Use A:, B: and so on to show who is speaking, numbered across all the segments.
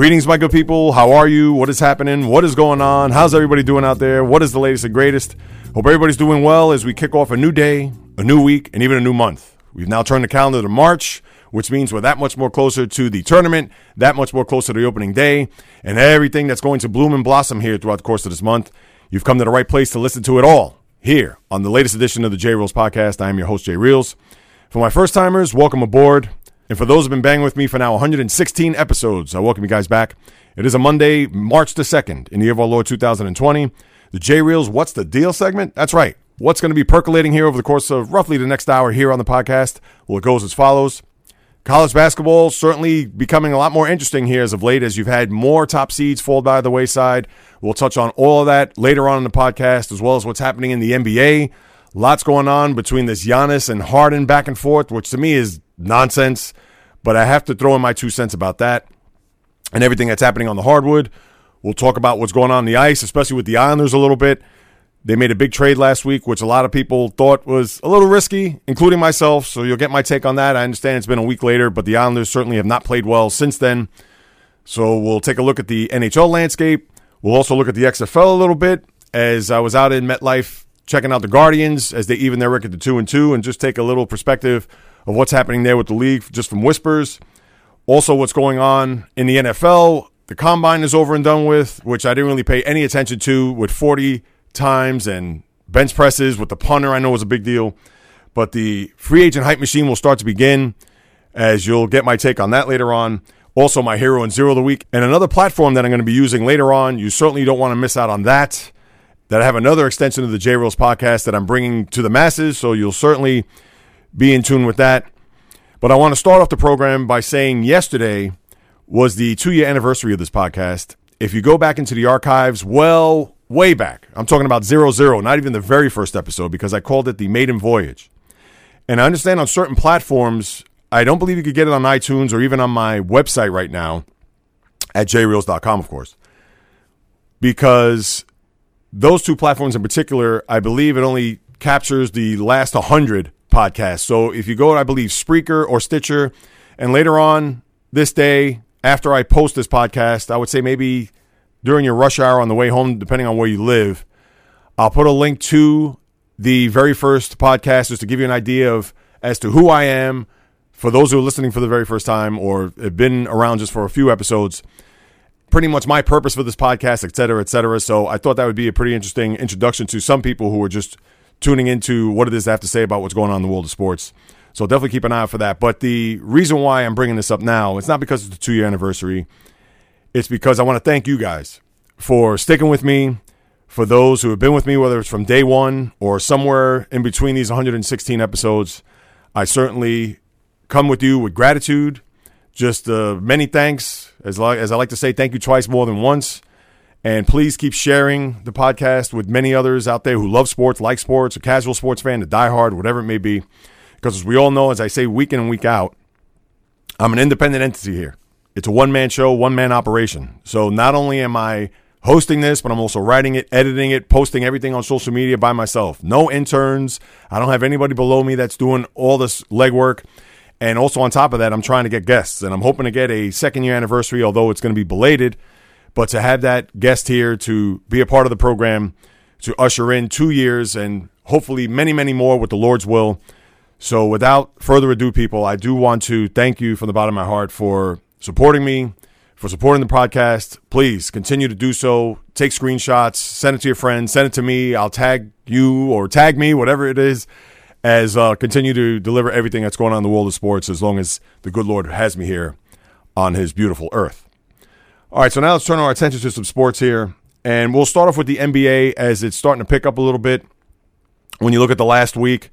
A: Greetings, my good people. How are you? What is happening? What is going on? How's everybody doing out there? What is the latest and greatest? Hope everybody's doing well as we kick off a new day, a new week, and even a new month. We've now turned the calendar to March, which means we're that much more closer to the tournament, that much more closer to the opening day, and everything that's going to bloom and blossom here throughout the course of this month. You've come to the right place to listen to it all here on the latest edition of the J Reels podcast. I am your host, J Reels. For my first timers, welcome aboard. And for those who've been banging with me for now 116 episodes, I welcome you guys back. It is a Monday, March the 2nd, in the year of our Lord 2020. The J Reels What's the Deal segment? That's right. What's going to be percolating here over the course of roughly the next hour here on the podcast? Well, it goes as follows. College basketball certainly becoming a lot more interesting here as of late as you've had more top seeds fall by the wayside. We'll touch on all of that later on in the podcast, as well as what's happening in the NBA. Lots going on between this Giannis and Harden back and forth, which to me is nonsense, but I have to throw in my two cents about that and everything that's happening on the hardwood. We'll talk about what's going on on the ice, especially with the Islanders a little bit. They made a big trade last week, which a lot of people thought was a little risky, including myself. So you'll get my take on that. I understand it's been a week later, but the Islanders certainly have not played well since then. So we'll take a look at the NHL landscape. We'll also look at the XFL a little bit as I was out in MetLife checking out the Guardians as they even their record to two and two, and just take a little perspective of what's happening there with the league just from whispers. Also, what's going on in the NFL. The combine is over and done with, which I didn't really pay any attention to with 40 times and bench presses with the punter. I know was a big deal. But the free agent hype machine will start to begin as you'll get my take on that later on. Also, my hero and zero of the week, and another platform that I'm going to be using later on. You certainly don't want to miss out on that. That I have another extension of the J Reels podcast that I'm bringing to the masses, so you'll certainly be in tune with that. But I want to start off the program by saying yesterday was the two year anniversary of this podcast. If you go back into the archives, well, way back, I'm talking about zero zero, not even the very first episode, because I called it the Maiden Voyage. And I understand on certain platforms, I don't believe you could get it on iTunes or even on my website right now at jreels.com, of course, because those two platforms in particular, I believe it only captures the last 100 podcasts. So if you go, to, I believe, Spreaker or Stitcher, and later on this day, after I post this podcast, I would say maybe during your rush hour on the way home, depending on where you live, I'll put a link to the very first podcast just to give you an idea of as to who I am for those who are listening for the very first time or have been around just for a few episodes. Pretty much my purpose for this podcast, et cetera, et cetera. So I thought that would be a pretty interesting introduction to some people who are just tuning into what it is I have to say about what's going on in the world of sports. So definitely keep an eye out for that. But the reason why I'm bringing this up now, it's not because it's the two year anniversary. It's because I want to thank you guys for sticking with me, for those who have been with me, whether it's from day one or somewhere in between these 116 episodes. I certainly come with you with gratitude. Just uh, many thanks. As, lo- as I like to say, thank you twice more than once. And please keep sharing the podcast with many others out there who love sports, like sports, a casual sports fan, a diehard, whatever it may be. Because as we all know, as I say week in and week out, I'm an independent entity here. It's a one man show, one man operation. So not only am I hosting this, but I'm also writing it, editing it, posting everything on social media by myself. No interns. I don't have anybody below me that's doing all this legwork. And also on top of that, I'm trying to get guests, and I'm hoping to get a second year anniversary, although it's going to be belated. But to have that guest here to be a part of the program, to usher in two years and hopefully many, many more with the Lord's will. So without further ado, people, I do want to thank you from the bottom of my heart for supporting me, for supporting the podcast. Please continue to do so. Take screenshots, send it to your friends, send it to me. I'll tag you or tag me, whatever it is, as uh, continue to deliver everything that's going on in the world of sports as long as the good Lord has me here on his beautiful earth. All right, so now let's turn our attention to some sports here. And we'll start off with the NBA as it's starting to pick up a little bit when you look at the last week.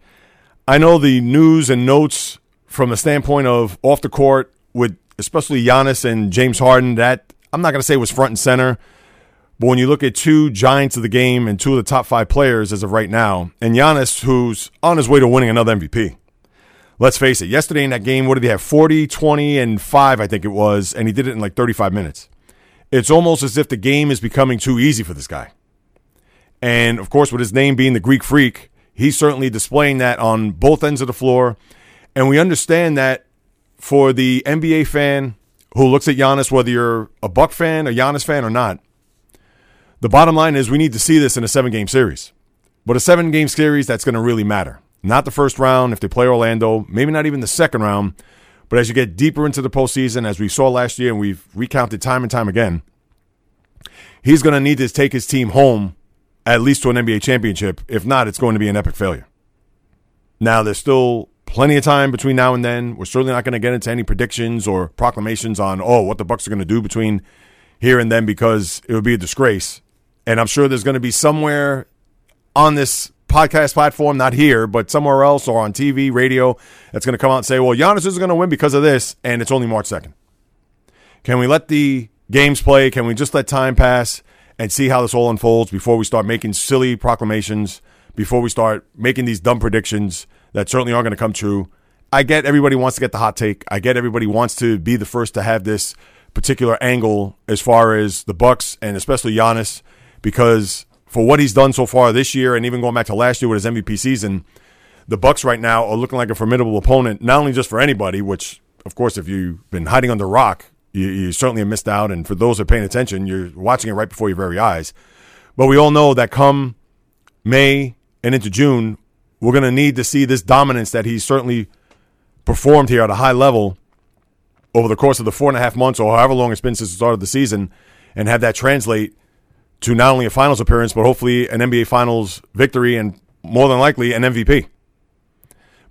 A: I know the news and notes from the standpoint of off the court with especially Giannis and James Harden, that I'm not going to say was front and center. But when you look at two giants of the game and two of the top five players as of right now, and Giannis, who's on his way to winning another MVP. Let's face it, yesterday in that game, what did he have? 40, 20, and 5, I think it was, and he did it in like 35 minutes it's almost as if the game is becoming too easy for this guy. And of course, with his name being the Greek Freak, he's certainly displaying that on both ends of the floor. And we understand that for the NBA fan who looks at Giannis, whether you're a Buck fan, a Giannis fan, or not, the bottom line is we need to see this in a seven game series. But a seven game series that's going to really matter. Not the first round if they play Orlando, maybe not even the second round. But as you get deeper into the postseason, as we saw last year and we've recounted time and time again, he's going to need to take his team home at least to an NBA championship. If not, it's going to be an epic failure. Now, there's still plenty of time between now and then. We're certainly not going to get into any predictions or proclamations on, oh, what the Bucks are going to do between here and then because it would be a disgrace. And I'm sure there's going to be somewhere on this podcast platform, not here, but somewhere else or on TV, radio, that's going to come out and say, well, Giannis is going to win because of this, and it's only March 2nd. Can we let the games play? Can we just let time pass and see how this all unfolds before we start making silly proclamations, before we start making these dumb predictions that certainly aren't going to come true? I get everybody wants to get the hot take. I get everybody wants to be the first to have this particular angle as far as the Bucks and especially Giannis because for what he's done so far this year and even going back to last year with his MVP season, the Bucks right now are looking like a formidable opponent, not only just for anybody, which of course if you've been hiding under rock, you, you certainly have missed out. And for those that are paying attention, you're watching it right before your very eyes. But we all know that come May and into June, we're going to need to see this dominance that he's certainly performed here at a high level over the course of the four and a half months or however long it's been since the start of the season and have that translate to not only a finals appearance, but hopefully an NBA finals victory and more than likely an MVP.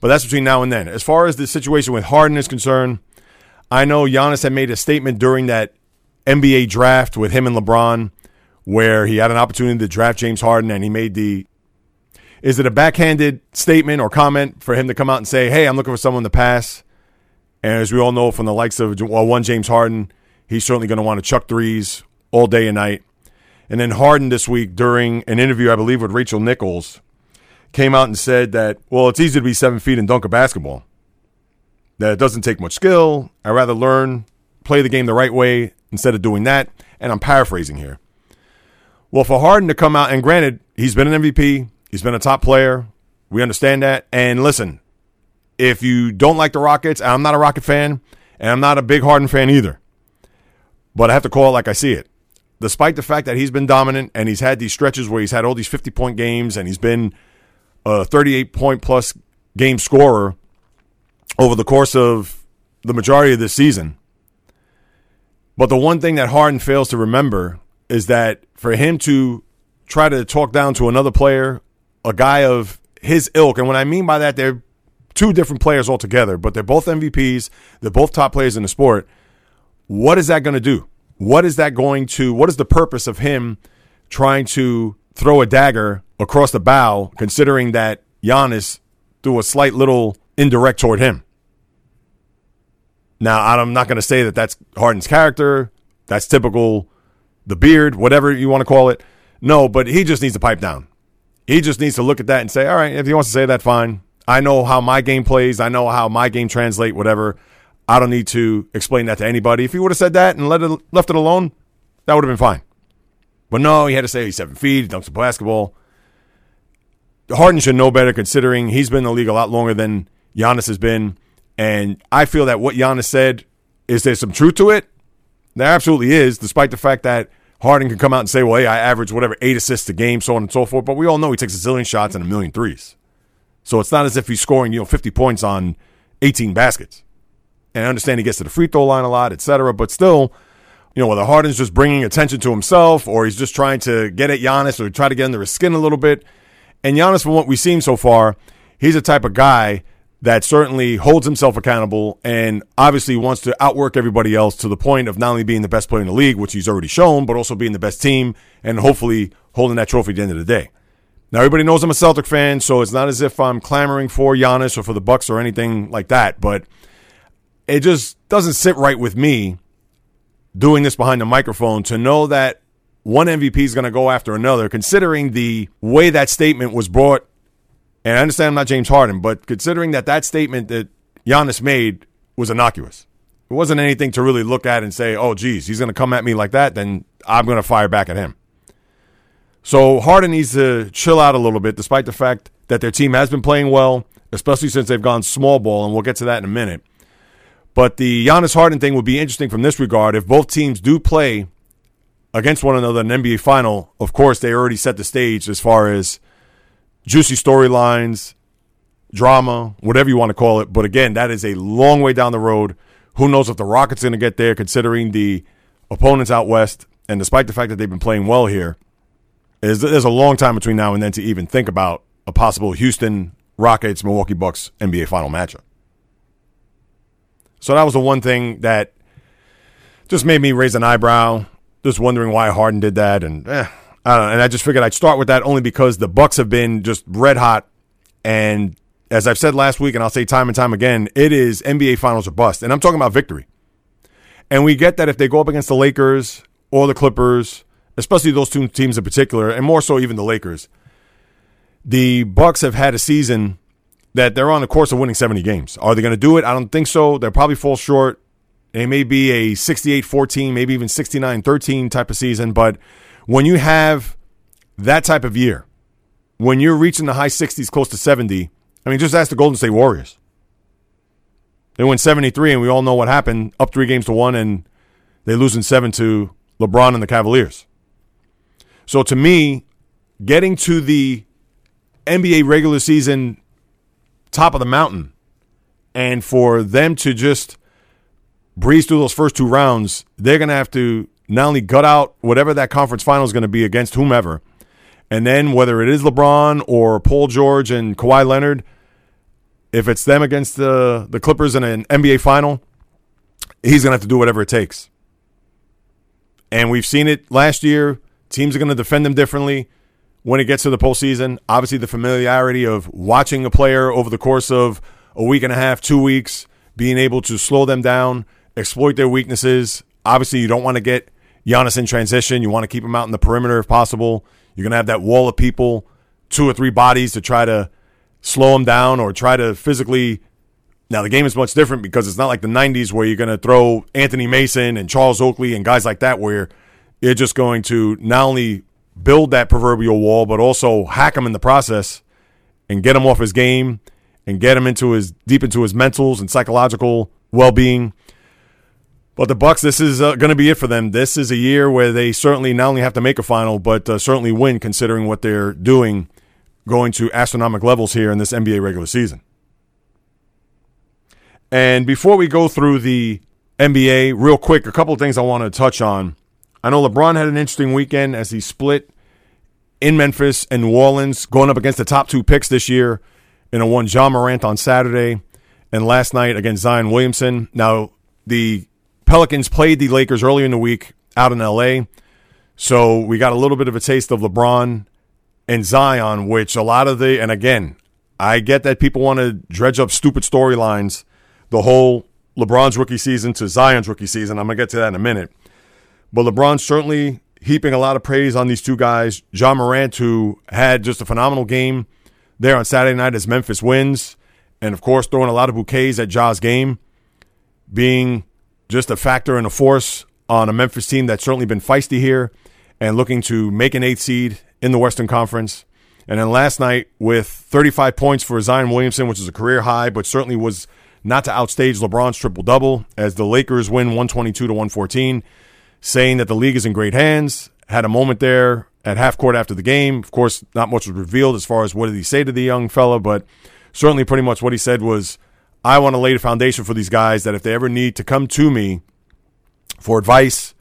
A: But that's between now and then. As far as the situation with Harden is concerned, I know Giannis had made a statement during that NBA draft with him and LeBron where he had an opportunity to draft James Harden and he made the is it a backhanded statement or comment for him to come out and say, "Hey, I'm looking for someone to pass"? And as we all know from the likes of well, one James Harden, he's certainly going to want to chuck threes all day and night. And then Harden this week during an interview, I believe, with Rachel Nichols, came out and said that, well, it's easy to be seven feet and dunk a basketball. That it doesn't take much skill. I'd rather learn, play the game the right way instead of doing that. And I'm paraphrasing here. Well, for Harden to come out, and granted, he's been an MVP, he's been a top player. We understand that. And listen, if you don't like the Rockets, I'm not a Rocket fan, and I'm not a big Harden fan either. But I have to call it like I see it despite the fact that he's been dominant and he's had these stretches where he's had all these 50 point games and he's been a 38 point plus game scorer over the course of the majority of this season. But the one thing that Harden fails to remember is that for him to try to talk down to another player, a guy of his ilk, and what I mean by that, they're two different players altogether, but they're both MVPs, they're both top players in the sport. What is that going to do? What is that going to, what is the purpose of him trying to throw a dagger across the bow, considering that Giannis threw a slight little indirect toward him? Now, I'm not going to say that that's Harden's character. That's typical, the beard, whatever you want to call it. No, but he just needs to pipe down. He just needs to look at that and say, all right, if he wants to say that, fine. I know how my game plays. I know how my game translate, whatever. I don't need to explain that to anybody. If he would have said that and let it, left it alone, that would have been fine. But no, he had to say he's seven feet, he dunks a basketball. Harden should know better considering he's been in the league a lot longer than Giannis has been. And I feel that what Giannis said, is there some truth to it? There absolutely is, despite the fact that Harden can come out and say, well, hey, I average whatever, eight assists a game, so on and so forth. But we all know he takes a zillion shots and a million threes. So it's not as if he's scoring, you know, 50 points on 18 baskets. And I understand he gets to the free throw line a lot, etc. But still, you know, whether Harden's just bringing attention to himself or he's just trying to get at Giannis or try to get under his skin a little bit. And Giannis, from what we've seen so far, he's a type of guy that certainly holds himself accountable and obviously wants to outwork everybody else to the point of not only being the best player in the league, which he's already shown, but also being the best team and hopefully holding that trophy at the end of the day. Now everybody knows I'm a Celtic fan, so it's not as if I'm clamoring for Giannis or for the Bucks or anything like that, but it just doesn't sit right with me doing this behind the microphone to know that one MVP is going to go after another, considering the way that statement was brought. And I understand I'm not James Harden, but considering that that statement that Giannis made was innocuous, it wasn't anything to really look at and say, oh, geez, he's going to come at me like that, then I'm going to fire back at him. So Harden needs to chill out a little bit, despite the fact that their team has been playing well, especially since they've gone small ball, and we'll get to that in a minute. But the Giannis Harden thing would be interesting from this regard. If both teams do play against one another in an NBA final, of course, they already set the stage as far as juicy storylines, drama, whatever you want to call it. But again, that is a long way down the road. Who knows if the Rockets are going to get there, considering the opponents out west, and despite the fact that they've been playing well here, there's, there's a long time between now and then to even think about a possible Houston Rockets Milwaukee Bucks NBA final matchup. So that was the one thing that just made me raise an eyebrow, just wondering why Harden did that, and eh, I don't know. And I just figured I'd start with that only because the Bucks have been just red hot, and as I've said last week, and I'll say time and time again, it is NBA Finals or bust, and I'm talking about victory. And we get that if they go up against the Lakers or the Clippers, especially those two teams in particular, and more so even the Lakers, the Bucks have had a season that they're on the course of winning 70 games. Are they going to do it? I don't think so. They'll probably fall short. It may be a 68-14, maybe even 69-13 type of season, but when you have that type of year, when you're reaching the high 60s, close to 70, I mean, just ask the Golden State Warriors. They win 73, and we all know what happened up three games to one, and they lose in seven to LeBron and the Cavaliers. So to me, getting to the NBA regular season top of the mountain and for them to just breeze through those first two rounds, they're going to have to not only gut out whatever that conference final is going to be against whomever, and then whether it is LeBron or Paul George and Kawhi Leonard, if it's them against the, the Clippers in an NBA final, he's going to have to do whatever it takes. And we've seen it last year. Teams are going to defend them differently when it gets to the postseason. Obviously, the familiarity of watching a player over the course of a week and a half, two weeks, being able to slow them down, exploit their weaknesses. Obviously, you don't want to get Giannis in transition. You want to keep him out in the perimeter if possible. You're going to have that wall of people, two or three bodies to try to slow him down or try to physically. Now, the game is much different because it's not like the 90s where you're going to throw Anthony Mason and Charles Oakley and guys like that, where you're just going to not only build that proverbial wall, but also hack him in the process and get him off his game and get him into his deep into his mentals and psychological well-being. But the Bucks, this is uh, going to be it for them. This is a year where they certainly not only have to make a final, but uh, certainly win, considering what they're doing, going to astronomical levels here in this NBA regular season. And before we go through the NBA, real quick, a couple of things I want to touch on. I know LeBron had an interesting weekend as he split in Memphis and New Orleans, going up against the top two picks this year in a one Ja Morant on Saturday and last night against Zion Williamson. Now, the Pelicans played the Lakers earlier in the week out in LA. So we got a little bit of a taste of LeBron and Zion, which a lot of the, and again, I get that people want to dredge up stupid storylines, the whole LeBron's rookie season to Zion's rookie season. I'm going to get to that in a minute. But LeBron certainly heaping a lot of praise on these two guys. Ja Morant, who had just a phenomenal game there on Saturday night as Memphis wins, and of course throwing a lot of bouquets at Ja's game, being just a factor and a force on a Memphis team that's certainly been feisty here and looking to make an eighth seed in the Western Conference. And then last night with 35 points for Zion Williamson, which is a career high, but certainly was not to outstage LeBron's triple double as the Lakers win 122 to 114 saying that the league is in great hands. Had a moment there at half court after the game. Of course, not much was revealed as far as what did he say to the young fella, but certainly pretty much what he said was, I want to lay the foundation for these guys that if they ever need to come to me for advice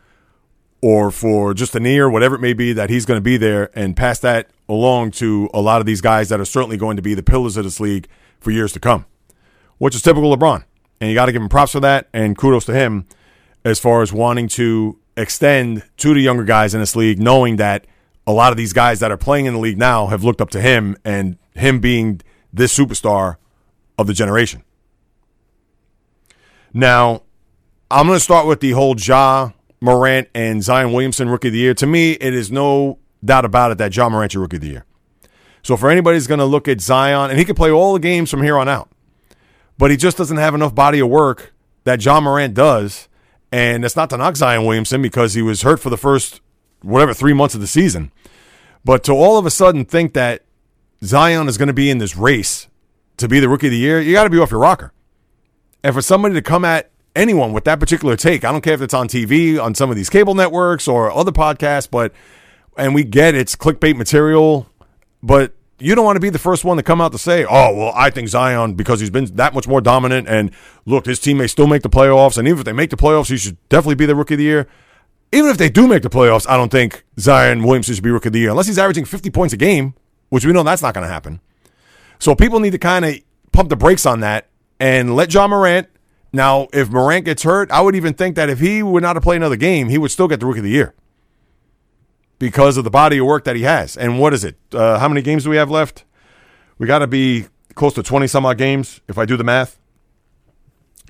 A: or for just an ear, whatever it may be, that he's going to be there and pass that along to a lot of these guys that are certainly going to be the pillars of this league for years to come, which is typical LeBron. And you got to give him props for that and kudos to him as far as wanting to extend to the younger guys in this league, knowing that a lot of these guys that are playing in the league now have looked up to him and him being this superstar of the generation. Now, I'm going to start with the whole Ja Morant and Zion Williamson rookie of the year. To me, it is no doubt about it that Ja Morant your rookie of the year. So for anybody who's going to look at Zion, and he could play all the games from here on out, but he just doesn't have enough body of work that Ja Morant does and it's not to knock Zion Williamson because he was hurt for the first, whatever, three months of the season. But to all of a sudden think that Zion is going to be in this race to be the rookie of the year, you got to be off your rocker. And for somebody to come at anyone with that particular take. I don't care if it's on TV, on some of these cable networks or other podcasts, but and we get it's clickbait material, but you don't want to be the first one to come out to say, "Oh, well, I think Zion because he's been that much more dominant and look, his team may still make the playoffs and even if they make the playoffs, he should definitely be the rookie of the year." Even if they do make the playoffs, I don't think Zion Williamson should be rookie of the year unless he's averaging 50 points a game, which we know that's not going to happen. So people need to kind of pump the brakes on that and let Ja Morant. Now, if Morant gets hurt, I would even think that if he would not have played another game, he would still get the rookie of the year because of the body of work that he has. And what is it? Uh, how many games do we have left? We got to be close to 20 some odd games if I do the math.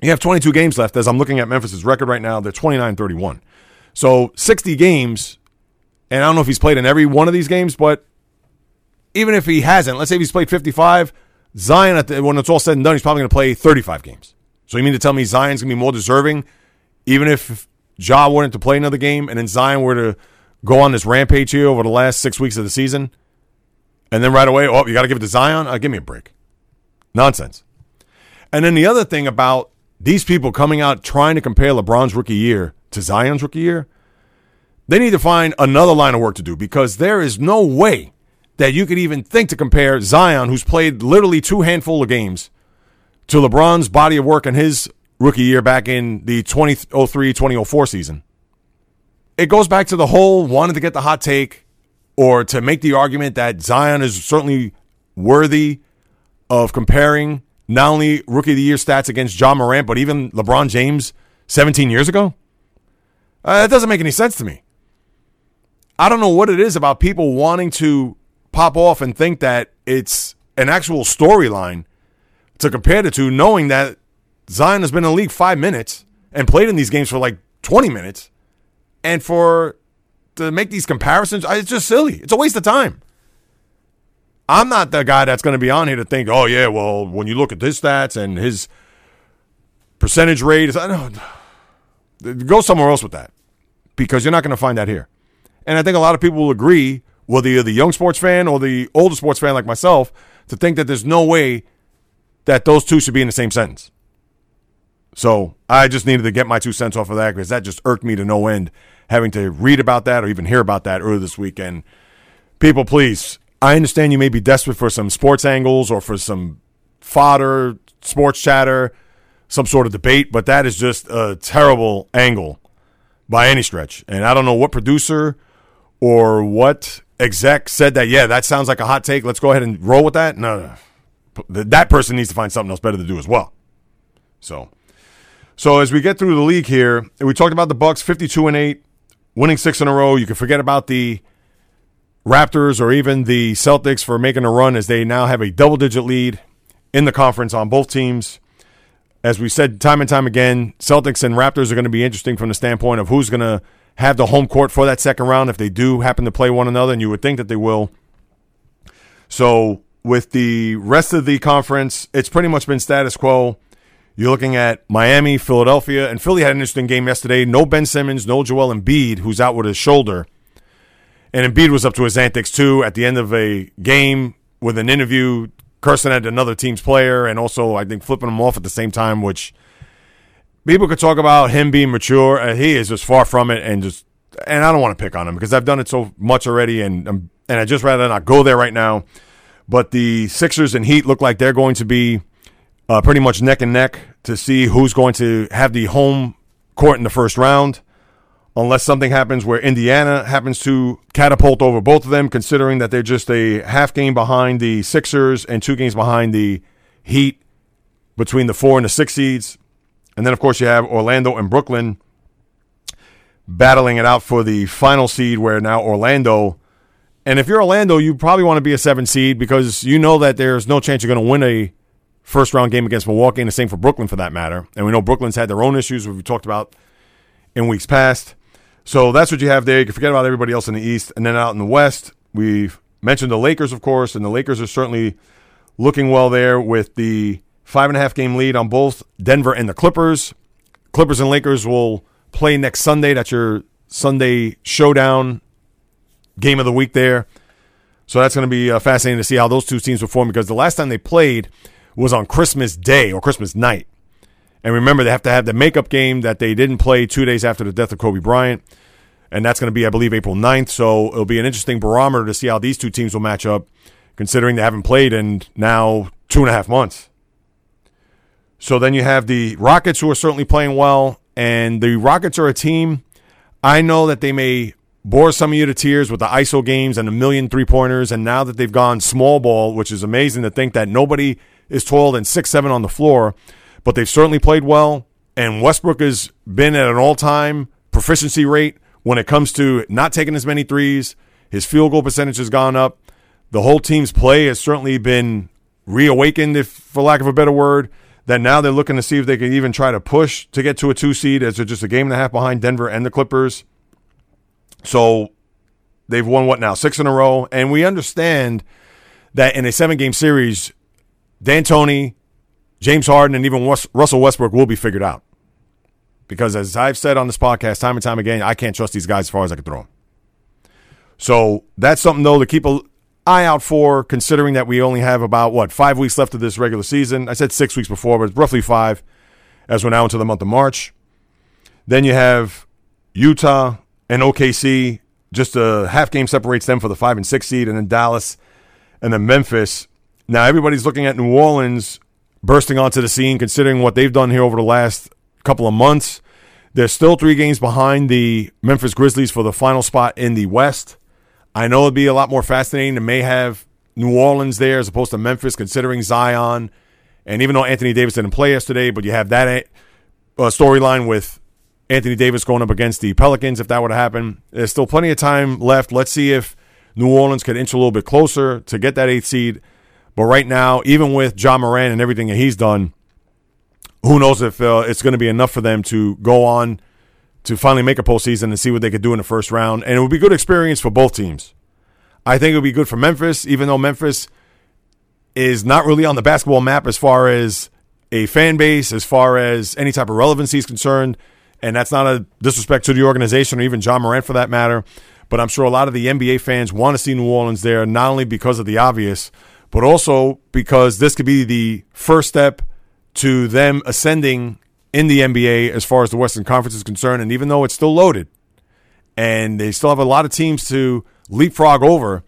A: You have 22 games left as I'm looking at Memphis' record right now. They're 29 31. So 60 games, and I don't know if he's played in every one of these games, but even if he hasn't, let's say he's played 55, Zion, the, when it's all said and done, he's probably going to play 35 games. So you mean to tell me Zion's going to be more deserving, even if Ja wanted to play another game, and then Zion were to go on this rampage here over the last six weeks of the season, and then right away, oh, you got to give it to Zion? Uh, give me a break. Nonsense. And then the other thing about these people coming out trying to compare LeBron's rookie year to Zion's rookie year, they need to find another line of work to do because there is no way that you could even think to compare Zion, who's played literally two handful of games, to LeBron's body of work in his rookie year back in the 2003 2004 season. It goes back to the whole wanting to get the hot take or to make the argument that Zion is certainly worthy of comparing not only rookie of the year stats against Ja Morant, but even LeBron James 17 years ago. Uh, that doesn't make any sense to me. I don't know what it is about people wanting to pop off and think that it's an actual storyline to compare the two, knowing that Zion has been in the league five minutes and played in these games for like 20 minutes. And for to make these comparisons, it's just silly. It's a waste of time. I'm not the guy that's going to be on here to think, oh, yeah, well, when you look at his stats and his percentage rate, I don't, go somewhere else with that because you're not going to find that here. And I think a lot of people will agree, whether you're the young sports fan or the older sports fan like myself, to think that there's no way that those two should be in the same sentence. So I just needed to get my two cents off of that because that just irked me to no end having to read about that or even hear about that earlier this weekend. People, please, I understand you may be desperate for some sports angles or for some fodder, sports chatter, some sort of debate, but that is just a terrible angle by any stretch. And I don't know what producer or what exec said that, yeah, that sounds like a hot take. Let's go ahead and roll with that. No, no. That person needs to find something else better to do as well. So, so as we get through the league here, we talked about the Bucks 52 and 8, winning 6 in a row. You can forget about the Raptors or even the Celtics for making a run as they now have a double digit lead in the conference on both teams. As we said time and time again, Celtics and Raptors are going to be interesting from the standpoint of who's going to have the home court for that second round if they do happen to play one another, and you would think that they will. So, with the rest of the conference, it's pretty much been status quo. You're looking at Miami, Philadelphia, and Philly had an interesting game yesterday. No Ben Simmons, no Joel Embiid, who's out with his shoulder. And Embiid was up to his antics too at the end of a game with an interview, cursing at another team's player and also, I think, flipping him off at the same time, which people could talk about him being mature. Uh, he is just far from it and just, and I don't want to pick on him because I've done it so much already and, and I just rather not go there right now. But the Sixers and Heat look like they're going to be uh, pretty much neck and neck to see who's going to have the home court in the first round unless something happens where Indiana happens to catapult over both of them, considering that they're just a half game behind the Sixers and two games behind the Heat between the four and the six seeds. And then, of course, you have Orlando and Brooklyn battling it out for the final seed, where now Orlando. And if you're Orlando, you probably want to be a seven seed because you know that there's no chance you're going to win a first round game against Milwaukee, and the same for Brooklyn for that matter. And we know Brooklyn's had their own issues, we've talked about in weeks past. So that's what you have there. You can forget about everybody else in the East. And then out in the West, we've mentioned the Lakers, of course, and the Lakers are certainly looking well there with the five and a half game lead on both Denver and the Clippers. Clippers and Lakers will play next Sunday. That's your Sunday showdown game of the week there. So that's going to be uh, fascinating to see how those two teams perform because the last time they played was on Christmas Day or Christmas night. And remember, they have to have the makeup game that they didn't play two days after the death of Kobe Bryant. And that's going to be, I believe, April 9th. So it'll be an interesting barometer to see how these two teams will match up, considering they haven't played in now two and a half months. So then you have the Rockets, who are certainly playing well. And the Rockets are a team, I know that they may bore some of you to tears with the ISO games and a million three pointers. And now that they've gone small ball, which is amazing to think that nobody is toiled and six seven on the floor but they've certainly played well. And Westbrook has been at an all time proficiency rate when it comes to not taking as many threes. His field goal percentage has gone up. The whole team's play has certainly been reawakened, if for lack of a better word. That now they're looking to see if they can even try to push to get to a two seed as they're just a game and a half behind Denver and the Clippers. So they've won what now? Six in a row. And we understand that in a seven game series, D'Antoni, James Harden and even Russell Westbrook will be figured out. Because as I've said on this podcast time and time again, I can't trust these guys as far as I can throw them. So that's something, though, to keep an eye out for, considering that we only have about, what, five weeks left of this regular season. I said six weeks before, but it's roughly five as we're now into the month of March. Then you have Utah and OKC. Just a half game separates them for the five and six seed, and then Dallas and then Memphis. Now everybody's looking at New Orleans bursting onto the scene, considering what they've done here over the last couple of months. They're still three games behind the Memphis Grizzlies for the final spot in the West. I know it'd be a lot more fascinating to may have New Orleans there as opposed to Memphis, considering Zion. And even though Anthony Davis didn't play yesterday, but you have that uh, storyline with Anthony Davis going up against the Pelicans if that to happen. There's still plenty of time left. Let's see if New Orleans can inch a little bit closer to get that eighth seed. But right now, even with Ja Morant and everything that he's done, who knows if uh, it's going to be enough for them to go on to finally make a postseason and see what they could do in the first round. And it would be good experience for both teams. I think it would be good for Memphis, even though Memphis is not really on the basketball map as far as a fan base, as far as any type of relevancy is concerned. And that's not a disrespect to the organization or even Ja Morant for that matter. But I'm sure a lot of the NBA fans want to see New Orleans there, not only because of the obvious, but also because this could be the first step to them ascending in the NBA as far as the Western Conference is concerned. And even though it's still loaded and they still have a lot of teams to leapfrog over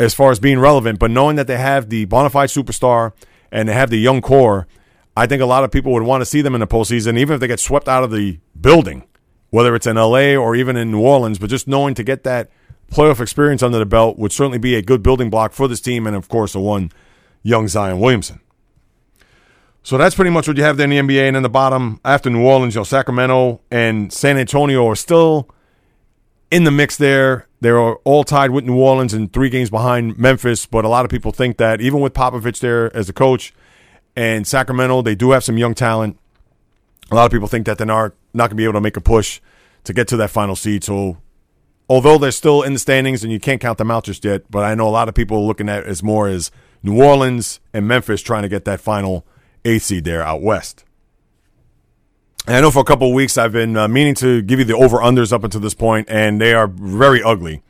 A: as far as being relevant, but knowing that they have the bona fide superstar and they have the young core, I think a lot of people would want to see them in the postseason, even if they get swept out of the building, whether it's in LA or even in New Orleans. But just knowing to get that playoff experience under the belt would certainly be a good building block for this team, and of course, a one young Zion Williamson. So that's pretty much what you have there in the NBA. And then the bottom, after New Orleans, you know, Sacramento and San Antonio are still in the mix there. They're all tied with New Orleans and three games behind Memphis. But a lot of people think that even with Popovich there as a coach and Sacramento, they do have some young talent. A lot of people think that they're not, not going to be able to make a push to get to that final seed. So although they're still in the standings and you can't count them out just yet, but I know a lot of people looking at as more as New Orleans and Memphis trying to get that final seed there out west. And I know for a couple of weeks I've been uh, meaning to give you the over unders up until this point, and they are very ugly.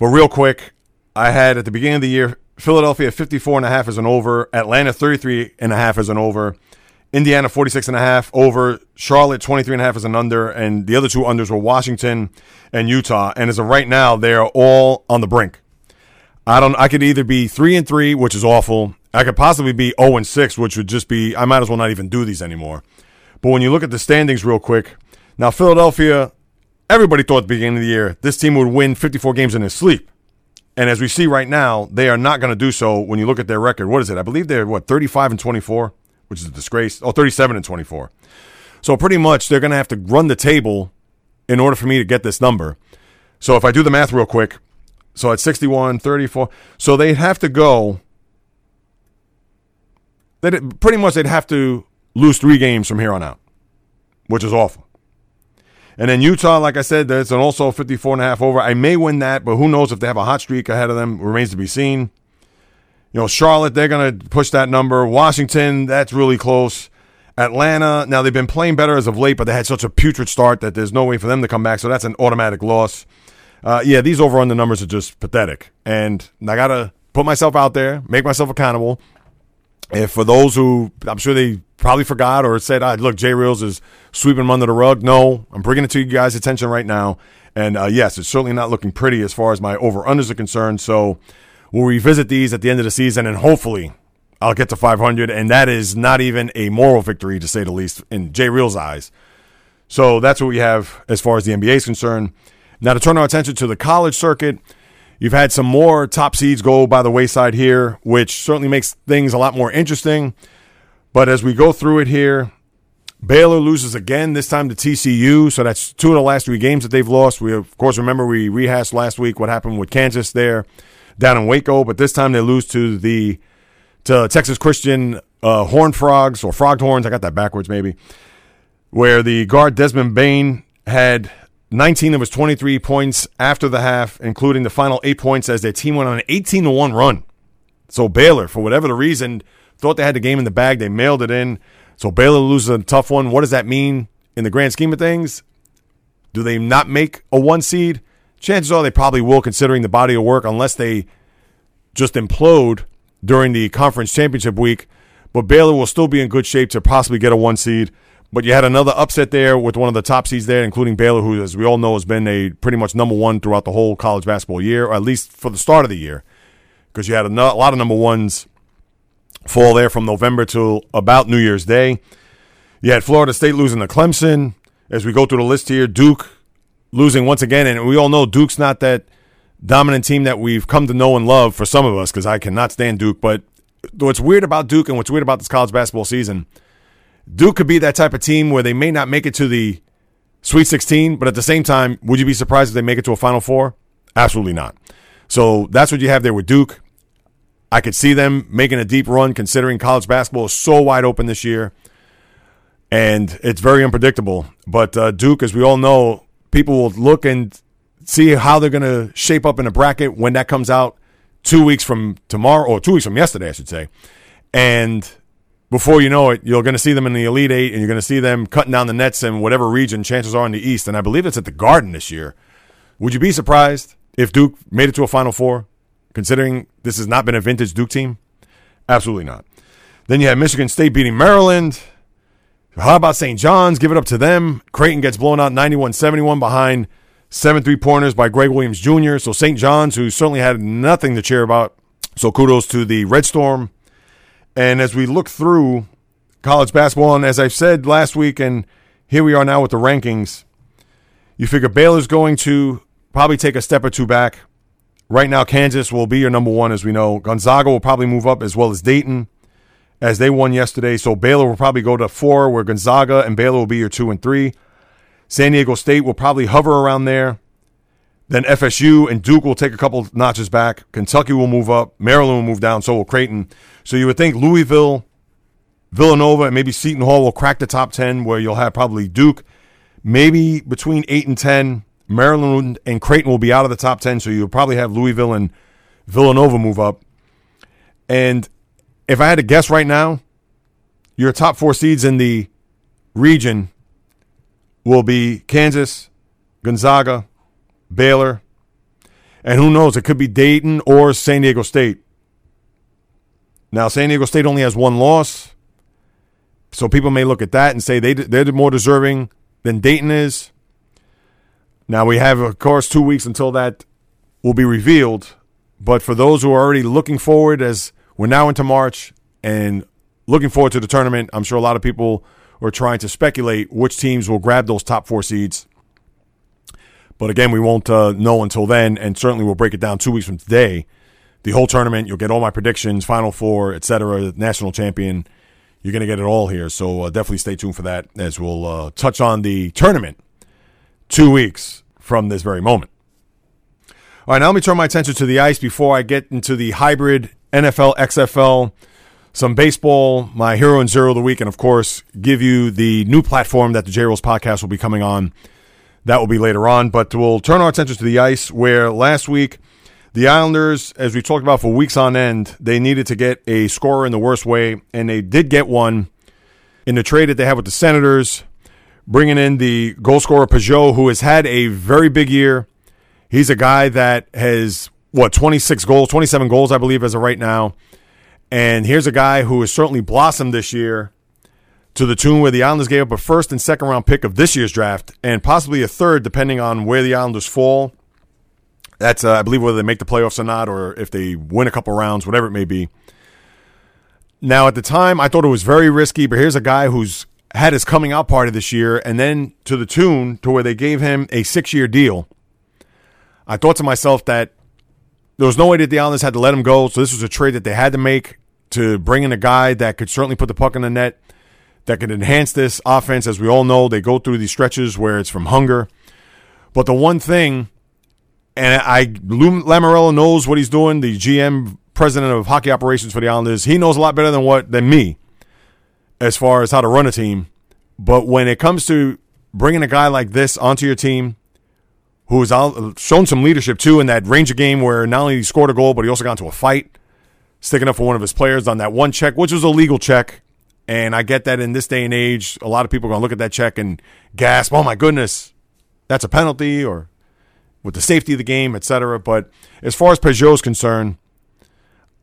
A: But real quick, I had at the beginning of the year Philadelphia 54 and a half as an over, Atlanta 33 and a half as an over, Indiana 46 and a half over, Charlotte 23 and a half as an under, and the other two unders were Washington and Utah. And as of right now, they are all on the brink. I don't I could either be 3 and 3, which is awful. I could possibly be 0 and 6, which would just be I might as well not even do these anymore. But when you look at the standings real quick, now Philadelphia, everybody thought at the beginning of the year this team would win 54 games in their sleep. And as we see right now, they are not going to do so when you look at their record. What is it? I believe they're what 35 and 24 which is a disgrace. Oh, 37 and 24. So pretty much they're going to have to run the table in order for me to get this number. So if I do the math real quick, so at 61, 34, so they'd have to go. They pretty much they'd have to lose three games from here on out, which is awful. And then Utah, like I said, that's an also 54 and a half over. I may win that, but who knows if they have a hot streak ahead of them remains to be seen. You know, Charlotte, they're going to push that number. Washington, that's really close. Atlanta, now they've been playing better as of late, but they had such a putrid start that there's no way for them to come back. So that's an automatic loss. Uh, yeah, these over under numbers are just pathetic. And I got to put myself out there, make myself accountable. If for those who, I'm sure they probably forgot or said, ah, look, J Reels is sweeping them under the rug. No, I'm bringing it to you guys' attention right now. And uh, yes, it's certainly not looking pretty as far as my over unders are concerned. So we'll revisit these at the end of the season and hopefully I'll get to 500. And that is not even a moral victory, to say the least, in J Reels' eyes. So that's what we have as far as the NBA is concerned. Now, to turn our attention to the college circuit, you've had some more top seeds go by the wayside here, which certainly makes things a lot more interesting. But as we go through it here, Baylor loses again, this time to TCU. So that's two of the last three games that they've lost. We, of course, remember we rehashed last week what happened with Kansas there down in Waco, but this time they lose to the to Texas Christian uh, Horned Frogs or Frogged Horns. I got that backwards, maybe. Where the guard Desmond Bane had 19 of his 23 points after the half, including the final eight points as their team went on an 18 to 1 run. So Baylor, for whatever the reason, thought they had the game in the bag. They mailed it in. So Baylor loses a tough one. What does that mean in the grand scheme of things? Do they not make a one seed? Chances are they probably will, considering the body of work, unless they just implode during the conference championship week. But Baylor will still be in good shape to possibly get a one seed. But you had another upset there with one of the top seeds there, including Baylor, who, as we all know, has been a pretty much number one throughout the whole college basketball year, or at least for the start of the year, because you had a, lot of number ones fall there from November to about New Year's Day. You had Florida State losing to Clemson. As we go through the list here, Duke losing once again, and we all know Duke's not that dominant team that we've come to know and love for some of us because I cannot stand Duke. But what's weird about Duke and what's weird about this college basketball season, Duke could be that type of team where they may not make it to the Sweet 16, but at the same time, would you be surprised if they make it to a Final Four? Absolutely not. So that's what you have there with Duke. I could see them making a deep run considering college basketball is so wide open this year. And it's very unpredictable. But uh, Duke, as we all know, people will look and see how they're going to shape up in a bracket when that comes out two weeks from tomorrow, or two weeks from yesterday, I should say. And before you know it, you're going to see them in the Elite Eight, and you're going to see them cutting down the nets in whatever region chances are in the East. And I believe it's at the Garden this year. Would you be surprised if Duke made it to a Final Four, considering this has not been a vintage Duke team? Absolutely not. Then you have Michigan State beating Maryland. How about St. John's? Give it up to them. Creighton gets blown out 91 71 behind seven three pointers by Greg Williams Jr. So St. John's, who certainly had nothing to cheer about. So kudos to the Red Storm. And as we look through college basketball, and as I've said last week, and here we are now with the rankings, you figure Baylor's going to probably take a step or two back. Right now, Kansas will be your number one, as we know. Gonzaga will probably move up as well as Dayton, as they won yesterday. So Baylor will probably go to four, where Gonzaga and Baylor will be your two and three. San Diego State will probably hover around there. Then FSU and Duke will take a couple notches back. Kentucky will move up. Maryland will move down. So will Creighton. So you would think Louisville, Villanova, and maybe Seton Hall will crack the top 10, where you'll have probably Duke, maybe between 8 and 10. Maryland and Creighton will be out of the top 10. So you'll probably have Louisville and Villanova move up. And if I had to guess right now, your top four seeds in the region will be Kansas, Gonzaga, Baylor, and who knows, it could be Dayton or San Diego State. Now, San Diego State only has one loss, so people may look at that and say they, they're more deserving than Dayton is. Now, we have, of course, two weeks until that will be revealed. But for those who are already looking forward, as we're now into March and looking forward to the tournament, I'm sure a lot of people are trying to speculate which teams will grab those top four seeds. But again, we won't uh, know until then, and certainly we'll break it down two weeks from today. The whole tournament, you'll get all my predictions, Final Four, etc., national champion. You're going to get it all here. So uh, definitely stay tuned for that as we'll uh, touch on the tournament two weeks from this very moment. All right, now let me turn my attention to the ice before I get into the hybrid NFL XFL some baseball, my hero and zero of the week, and of course, give you the new platform that the J Reels podcast will be coming on. That will be later on, but we'll turn our attention to the ice, where last week the Islanders, as we talked about for weeks on end, they needed to get a scorer in the worst way, and they did get one in the trade that they had with the Senators, bringing in the goal scorer Pageau, who has had a very big year. He's a guy that has what 26 goals, 27 goals, I believe, as of right now. And here's a guy who has certainly blossomed this year. to the tune where the Islanders gave up a first and second round pick of this year's draft and possibly a third, depending on where the Islanders fall. That's, uh, I believe, whether they make the playoffs or not, or if they win a couple rounds, whatever it may be. Now, at the time, I thought it was very risky, but here's a guy who's had his coming out party this year, and then to the tune to where they gave him a six year deal. I thought to myself that there was no way that the Islanders had to let him go, so this was a trade that they had to make to bring in a guy that could certainly put the puck in the net, that could enhance this offense. As we all know, they go through these stretches where it's from hunger. But the one thing, and I Lou knows what he's doing, the GM president of hockey operations for the Islanders, he knows a lot better than what than me as far as how to run a team. But when it comes to bringing a guy like this onto your team, who's shown some leadership too in that Ranger game where not only he scored a goal, but he also got into a fight, sticking up for one of his players on that one check, which was a legal check. And I get that in this day and age, a lot of people are going to look at that check and gasp, oh my goodness, that's a penalty or with the safety of the game, etc. But as far as Pageau is concerned,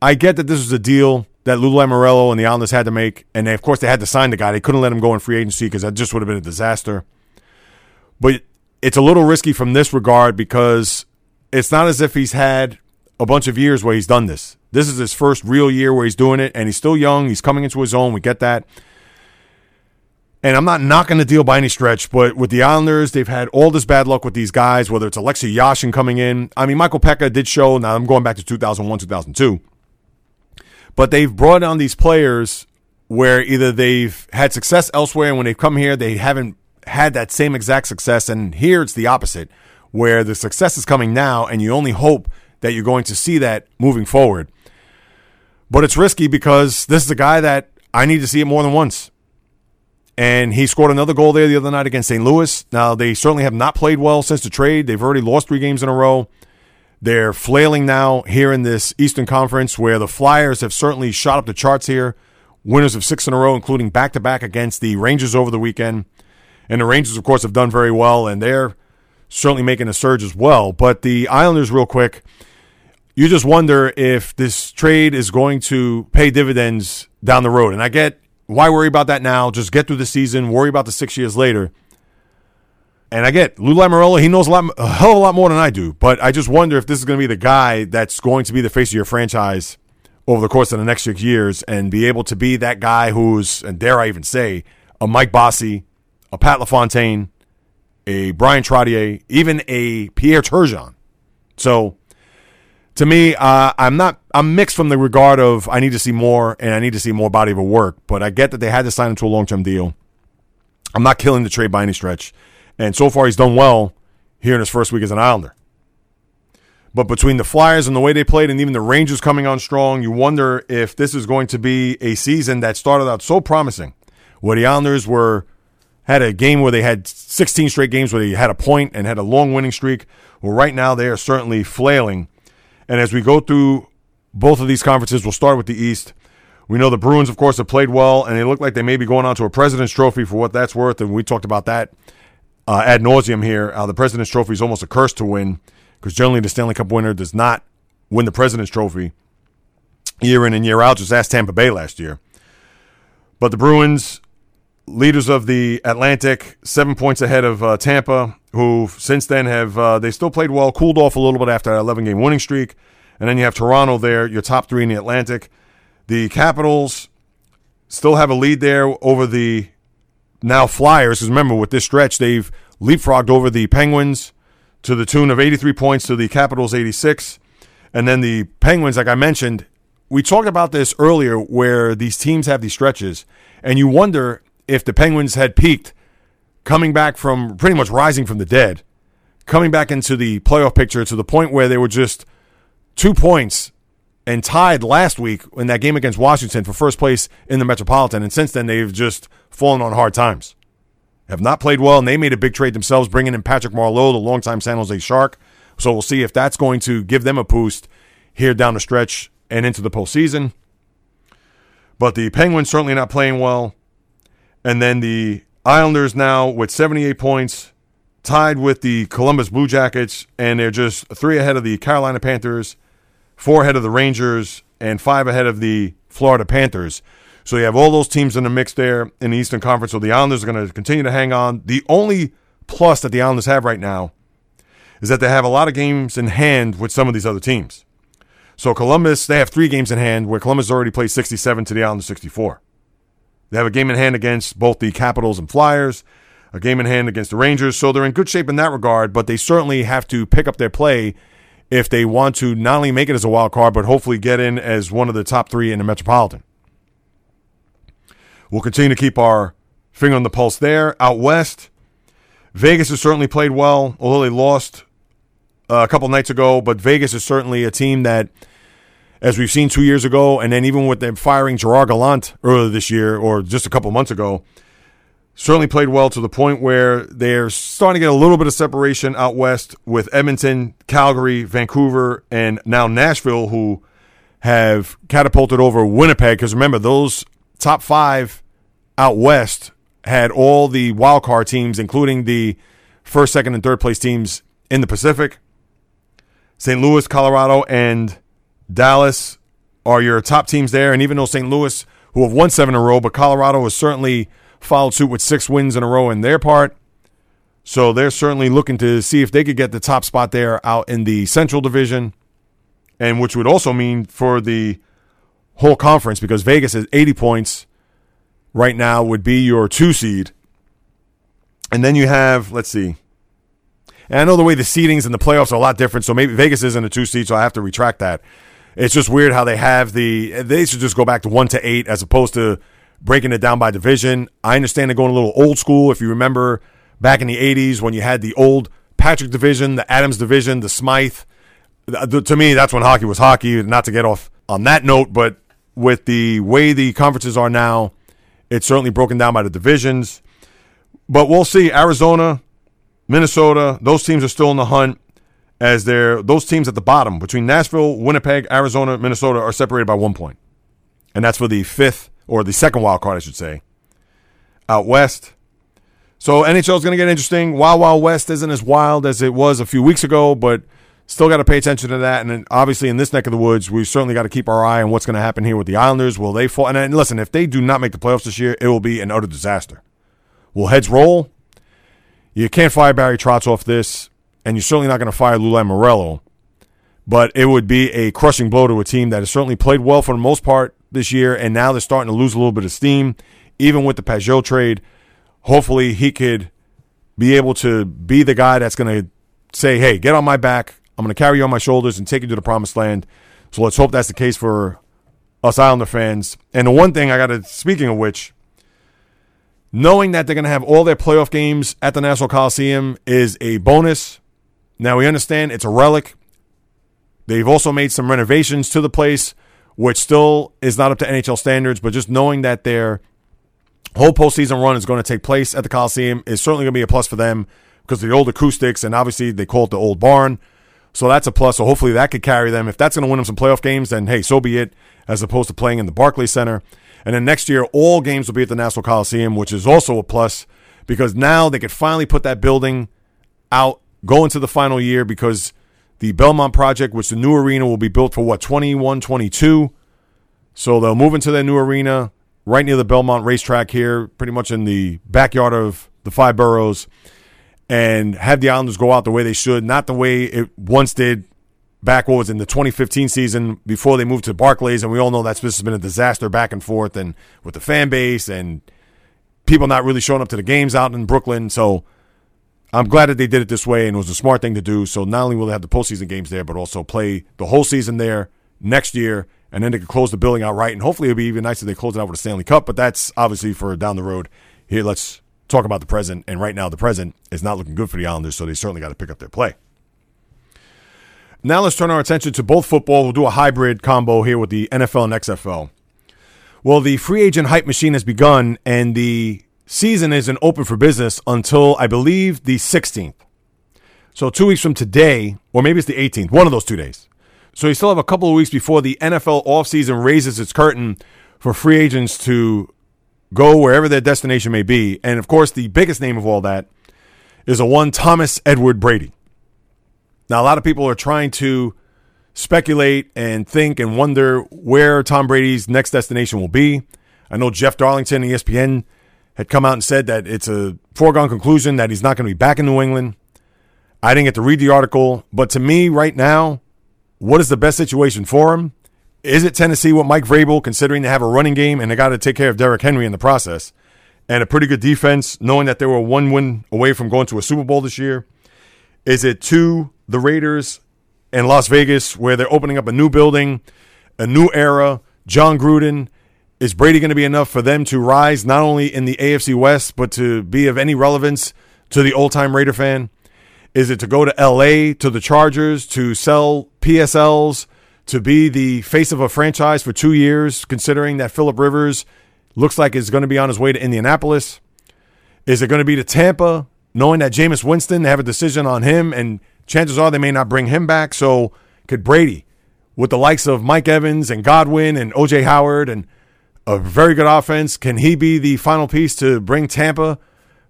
A: I get that this was a deal that Lou Lamoriello and the Islanders had to make, and they, of course they had to sign the guy. They couldn't let him go in free agency because that just would have been a disaster. But it's a little risky from this regard because it's not as if he's had a bunch of years where he's done this. This is his first real year where he's doing it, and he's still young. He's coming into his own. We get that. And I'm not knocking the deal by any stretch, but with the Islanders, they've had all this bad luck with these guys, whether it's Alexei Yashin coming in. I mean, Michael Peca did show, now I'm going back to 2001, 2002 but they've brought on these players where either they've had success elsewhere and when they've come here, they haven't had that same exact success. And here it's the opposite, where the success is coming now and you only hope that you're going to see that moving forward. But it's risky because this is a guy that I need to see it more than once. And he scored another goal there the other night against St. Louis. Now, they certainly have not played well since the trade. They've already lost three games in a row. They're flailing now here in this Eastern Conference where the Flyers have certainly shot up the charts here. Winners of six in a row, including back to back against the Rangers over the weekend. And the Rangers, of course, have done very well, and they're certainly making a surge as well. But the Islanders, real quick, you just wonder if this trade is going to pay dividends down the road. And I get why worry about that now. Just get through the season, worry about the six years later. And I get Lou Lamoriello, he knows a lot, a hell of a lot more than I do. But I just wonder if this is going to be the guy that's going to be the face of your franchise over the course of the next six years and be able to be that guy who's, and dare I even say, a Mike Bossy, a Pat LaFontaine, a Bryan Trottier, even a Pierre Turgeon. So to me, uh, I'm not, I'm mixed from the regard of I need to see more and I need to see more body of work, but I get that they had to sign him to a long term deal. I'm not killing the trade by any stretch. And so far, he's done well here in his first week as an Islander. But between the Flyers and the way they played, and even the Rangers coming on strong, you wonder if this is going to be a season that started out so promising, where the Islanders were had a game where they had 16 straight games where they had a point and had a long winning streak. Well, right now they are certainly flailing. And as we go through both of these conferences, we'll start with the East. We know the Bruins, of course, have played well, and they look like they may be going on to a President's Trophy for what that's worth. And we talked about that uh, ad nauseum here. Uh, the President's Trophy is almost a curse to win because generally the Stanley Cup winner does not win the President's Trophy year in and year out. Just ask Tampa Bay last year. But the Bruins, leaders of the Atlantic, seven points ahead of uh, Tampa, who since then have uh, they still played well, cooled off a little bit after that 11 game winning streak, and then you have Toronto there, your top three in the Atlantic. The Capitals still have a lead there over the now Flyers, because remember, with this stretch, they've leapfrogged over the Penguins to the tune of 83 points to the Capitals 86. And then the Penguins, like I mentioned, we talked about this earlier where these teams have these stretches, and you wonder if the Penguins had peaked coming back from pretty much rising from the dead, coming back into the playoff picture to the point where they were just two points and tied last week in that game against Washington for first place in the Metropolitan. And since then, they've just fallen on hard times. Have not played well, and they made a big trade themselves, bringing in Patrick Marleau, the longtime San Jose Shark. So we'll see if that's going to give them a boost here down the stretch and into the postseason. But the Penguins certainly not playing well. And then the Islanders now with 78 points, tied with the Columbus Blue Jackets, and they're just three ahead of the Carolina Panthers four ahead of the Rangers, and five ahead of the Florida Panthers. So you have all those teams in the mix there in the Eastern Conference. So the Islanders are going to continue to hang on. The only plus that the Islanders have right now is that they have a lot of games in hand with some of these other teams. So Columbus, they have three games in hand where Columbus already played 67 to the Islanders 64. They have a game in hand against both the Capitals and Flyers, a game in hand against the Rangers. So they're in good shape in that regard, but they certainly have to pick up their play if they want to not only make it as a wild card, but hopefully get in as one of the top three in the Metropolitan. We'll continue to keep our finger on the pulse there. Out west, Vegas has certainly played well, although they lost uh, a couple nights ago. But Vegas is certainly a team that, as we've seen two years ago, and then even with them firing Gerard Gallant earlier this year or just a couple months ago, certainly played well to the point where they're starting to get a little bit of separation out west with Edmonton, Calgary, Vancouver, and now Nashville, who have catapulted over Winnipeg. Because remember, those top five out west had all the wild card teams, including the first, second, and third place teams in the Pacific. St. Louis, Colorado, and Dallas are your top teams there. And even though St. Louis, who have won seven in a row, but Colorado has certainly followed suit with six wins in a row in their part. So they're certainly looking to see if they could get the top spot there out in the Central Division, and which would also mean for the whole conference because Vegas has 80 points right now would be your two seed. And then you have, let's see. And I know the way the seedings and the playoffs are a lot different, so maybe Vegas isn't a two seed, so I have to retract that. It's just weird how they have the. They should just go back to one to eight as opposed to breaking it down by division. I understand they're going a little old school. If you remember back in the 80s when you had the old Patrick division, the Adams division, the Smythe. To me, that's when hockey was hockey. Not to get off on that note, but with the way the conferences are now, it's certainly broken down by the divisions. But we'll see. Arizona, Minnesota, those teams are still in the hunt as they're those teams at the bottom between Nashville, Winnipeg, Arizona, Minnesota are separated by one point. And that's for the fifth or the second wild card, I should say, out west. So NHL is going to get interesting. Wild Wild West isn't as wild as it was a few weeks ago, but still got to pay attention to that. And then obviously in this neck of the woods, we certainly got to keep our eye on what's going to happen here with the Islanders. Will they fall? And then, listen, if they do not make the playoffs this year, it will be an utter disaster. Will heads roll? You can't fire Barry Trotz off this, and you're certainly not going to fire Lou Lamoriello. But it would be a crushing blow to a team that has certainly played well for the most part this year, and now they're starting to lose a little bit of steam, even with the Pageau trade. Hopefully, he could be able to be the guy that's going to say, hey, get on my back. I'm going to carry you on my shoulders and take you to the promised land. So let's hope that's the case for us Islander fans. And the one thing I got to, speaking of which, knowing that they're going to have all their playoff games at the National Coliseum is a bonus. Now, we understand it's a relic. They've also made some renovations to the place, which still is not up to NHL standards, but just knowing that their whole postseason run is going to take place at the Coliseum is certainly going to be a plus for them because the old acoustics, and obviously they call it the old barn. So that's a plus. So hopefully that could carry them. If that's going to win them some playoff games, then hey, so be it, as opposed to playing in the Barclays Center. And then next year, all games will be at the National Coliseum, which is also a plus because now they could finally put that building out, go into the final year because the Belmont project, which the new arena will be built for what, 21, 22. So they'll move into their new arena right near the Belmont racetrack here, pretty much in the backyard of the five boroughs, and have the Islanders go out the way they should, not the way it once did back what was in the 2015 season before they moved to Barclays, and we all know that's this has been a disaster back and forth, and with the fan base and people not really showing up to the games out in Brooklyn. So I'm glad that they did it this way, and it was a smart thing to do. So not only will they have the postseason games there, but also play the whole season there next year, and then they can close the building out right. And hopefully, it'll be even nicer they close it out with a Stanley Cup. But that's obviously for down the road. Here, let's talk about the present. And right now, the present is not looking good for the Islanders, so they certainly got to pick up their play. Now let's turn our attention to both football. We'll do a hybrid combo here with the NFL and XFL. Well, the free agent hype machine has begun, and the season isn't open for business until I believe the 16th. So two weeks from today, or maybe it's the 18th, one of those two days. So you still have a couple of weeks before the NFL offseason raises its curtain for free agents to go wherever their destination may be. And of course, the biggest name of all that is a one Thomas Edward Brady. Now, a lot of people are trying to speculate and think and wonder where Tom Brady's next destination will be. I know Jeff Darlington, ESPN, had come out and said that it's a foregone conclusion that he's not going to be back in New England. I didn't get to read the article, but to me, right now, what is the best situation for him? Is it Tennessee with Mike Vrabel, considering they have a running game and they got to take care of Derrick Henry in the process, and a pretty good defense, knowing that they were one win away from going to a Super Bowl this year? Is it to the Raiders in Las Vegas, where they're opening up a new building, a new era? Jon Gruden, is Brady going to be enough for them to rise not only in the AFC West, but to be of any relevance to the old time Raider fan? Is it to go to LA to the Chargers to sell PSLs? to be the face of a franchise for two years, considering that Philip Rivers looks like is going to be on his way to Indianapolis? Is it going to be to Tampa, knowing that Jameis Winston, they have a decision on him, and chances are they may not bring him back? So could Brady, with the likes of Mike Evans and Godwin and OJ Howard and a very good offense, can he be the final piece to bring Tampa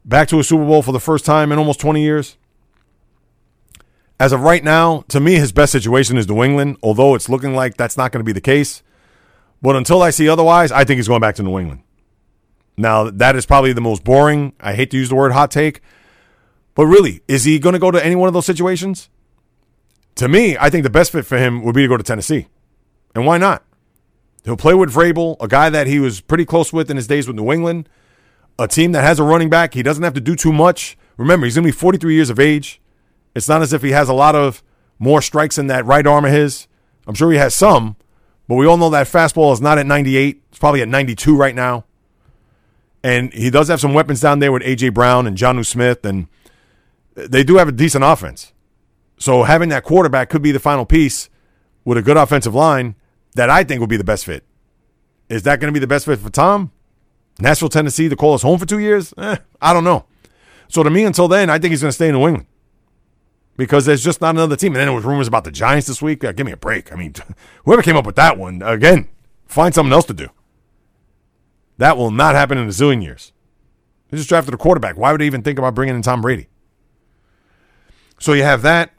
A: back to a Super Bowl for the first time in almost 20 years? As of right now, to me, his best situation is New England, although it's looking like that's not going to be the case. But until I see otherwise, I think he's going back to New England. Now, that is probably the most boring. I hate to use the word hot take. But really, is he going to go to any one of those situations? To me, I think the best fit for him would be to go to Tennessee. And why not? He'll play with Vrabel, a guy that he was pretty close with in his days with New England, a team that has a running back. He doesn't have to do too much. Remember, he's going to be 43 years of age. It's not as if he has a lot of more strikes in that right arm of his. I'm sure he has some, but we all know that fastball is not at 98. It's probably at 92 right now. And he does have some weapons down there with A.J. Brown and Jonnu Smith, and they do have a decent offense. So having that quarterback could be the final piece with a good offensive line that I think would be the best fit. Is that going to be the best fit for Tom? Nashville, Tennessee to call us home for two years? Eh, I don't know. So to me, until then, I think he's going to stay in New England because there's just not another team. And then there was rumors about the Giants this week. Uh, give me a break. I mean, whoever came up with that one, again, find something else to do. That will not happen in a zillion years. They just drafted a quarterback. Why would they even think about bringing in Tom Brady? So you have that.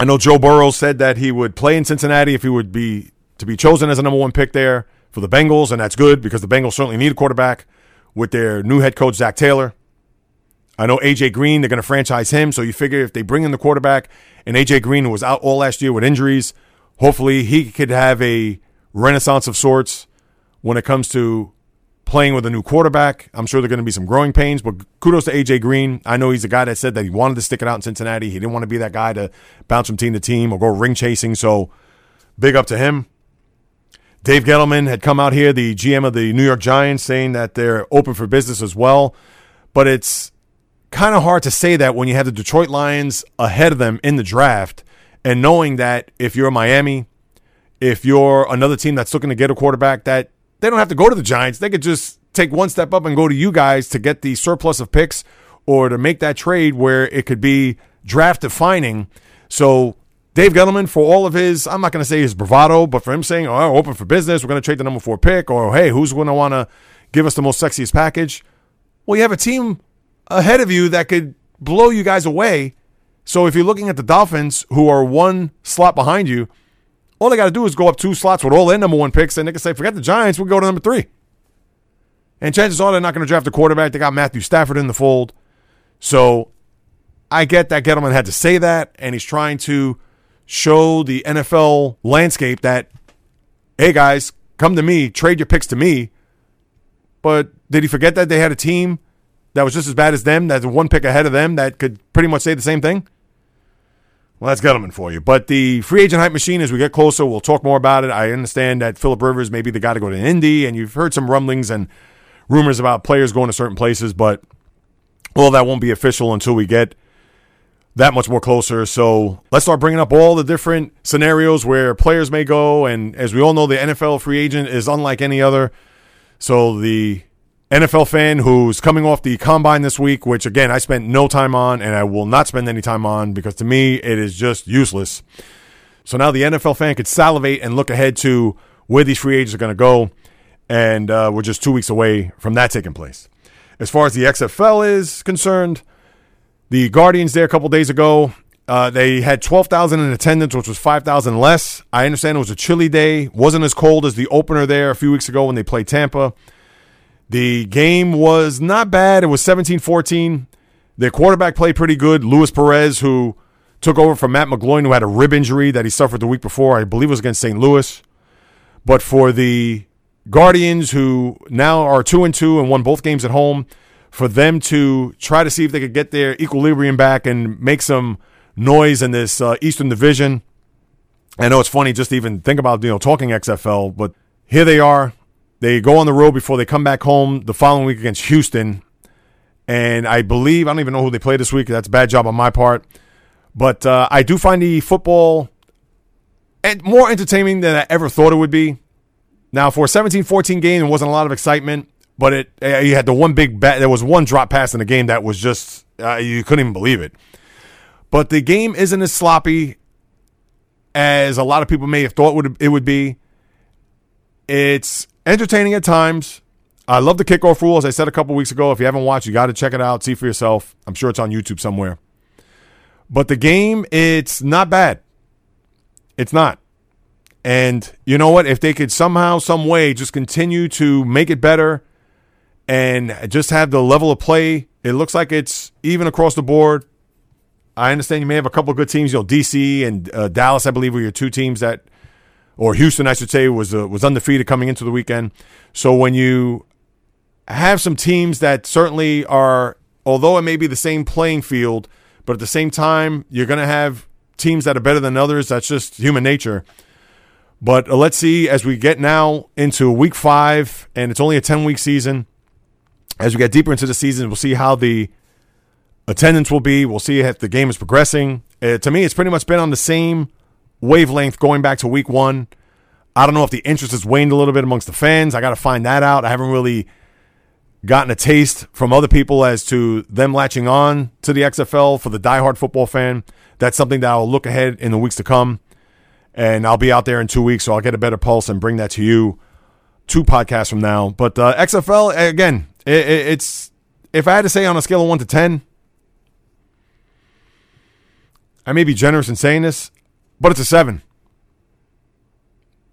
A: I know Joe Burrow said that he would play in Cincinnati if he would be to be chosen as a number one pick there for the Bengals, and that's good because the Bengals certainly need a quarterback with their new head coach Zac Taylor. I know AJ Green, they're going to franchise him. So you figure if they bring in the quarterback and AJ Green, was out all last year with injuries, hopefully he could have a renaissance of sorts when it comes to playing with a new quarterback. I'm sure there are going to be some growing pains, but kudos to AJ Green. I know he's a guy that said that he wanted to stick it out in Cincinnati. He didn't want to be that guy to bounce from team to team or go ring chasing. So big up to him. Dave Gettleman had come out here, the GM of the New York Giants, saying that they're open for business as well. But it's kind of hard to say that when you have the Detroit Lions ahead of them in the draft and knowing that if you're Miami, if you're another team that's looking to get a quarterback, that they don't have to go to the Giants. They could just take one step up and go to you guys to get the surplus of picks or to make that trade where it could be draft defining. So Dave Gettleman, for all of his, I'm not going to say his bravado, but for him saying, oh, open for business, we're going to trade the number four pick, or hey, who's going to want to give us the most sexiest package? Well, you have a team ahead of you that could blow you guys away. So if you're looking at the Dolphins, who are one slot behind you, all they got to do is go up two slots with all their number one picks, and they can say, forget the Giants, we'll go to number three. And chances are they're not going to draft a quarterback. They got Matthew Stafford in the fold. So I get that Gettleman had to say that, and he's trying to show the NFL landscape that, hey guys, come to me, trade your picks to me. But did he forget that they had a team that was just as bad as them, that's one pick ahead of them that could pretty much say the same thing? Well, that's Gettleman for you. But the free agent hype machine, as we get closer, we'll talk more about it. I understand that Philip Rivers may be the guy to go to Indy, and you've heard some rumblings and rumors about players going to certain places, but all that won't be official until we get that much more closer. So let's start bringing up all the different scenarios where players may go. And as we all know, the NFL free agent is unlike any other. So the NFL fan who's coming off the combine this week, which again, I spent no time on and I will not spend any time on because to me, it is just useless. So now the NFL fan could salivate and look ahead to where these free agents are going to go. And uh, we're just two weeks away from that taking place. As far as the XFL is concerned, the Guardians there a couple days ago, uh, they had 12,000 in attendance, which was 5,000 less. I understand it was a chilly day, wasn't as cold as the opener there a few weeks ago when they played Tampa. The game was not bad. It was 17 14. Their quarterback played pretty good. Luis Perez, who took over from Matt McGloin, who had a rib injury that he suffered the week before. I believe was against St. Louis. But for the Guardians, who now are 2 and 2 and won both games at home, for them to try to see if they could get their equilibrium back and make some noise in this uh, Eastern Division. I know it's funny just to even think about you know talking XFL, but here they are. They go on the road before they come back home the following week against Houston. And I believe, I don't even know who they play this week. That's a bad job on my part. But uh, I do find the football and more entertaining than I ever thought it would be. Now, for a 17 14 game, there wasn't a lot of excitement, but it you had the one big bet. There was one drop pass in the game that was just, uh, you couldn't even believe it. But the game isn't as sloppy as a lot of people may have thought it would be. It's entertaining at times. I love the kickoff rule, as I said a couple weeks ago. If you haven't watched, you got to check it out, see for yourself. I'm sure it's on YouTube somewhere. But the game, it's not bad. It's not. And you know what? If they could somehow, some way, just continue to make it better and just have the level of play, it looks like it's even across the board. I understand you may have a couple good teams. You know, DC and uh, Dallas, I believe, were your two teams that or Houston, I should say, was uh, was undefeated coming into the weekend. So when you have some teams that certainly are, although it may be the same playing field, but at the same time, you're going to have teams that are better than others. That's just human nature. But uh, let's see as we get now into week five, and it's only a 10 week season. As we get deeper into the season, we'll see how the attendance will be. We'll see if the game is progressing. Uh, to me, it's pretty much been on the same wavelength going back to week one. I don't know if the interest has waned a little bit amongst the fans. I got to find that out. I haven't really gotten a taste from other people as to them latching on to the XFL for the diehard football fan. That's something that I'll look ahead in the weeks to come. And I'll be out there in two weeks, so I'll get a better pulse and bring that to you two podcasts from now. But uh, XFL, again, it, it, it's if I had to say on a scale of one to 10, I may be generous in saying this but it's a seven.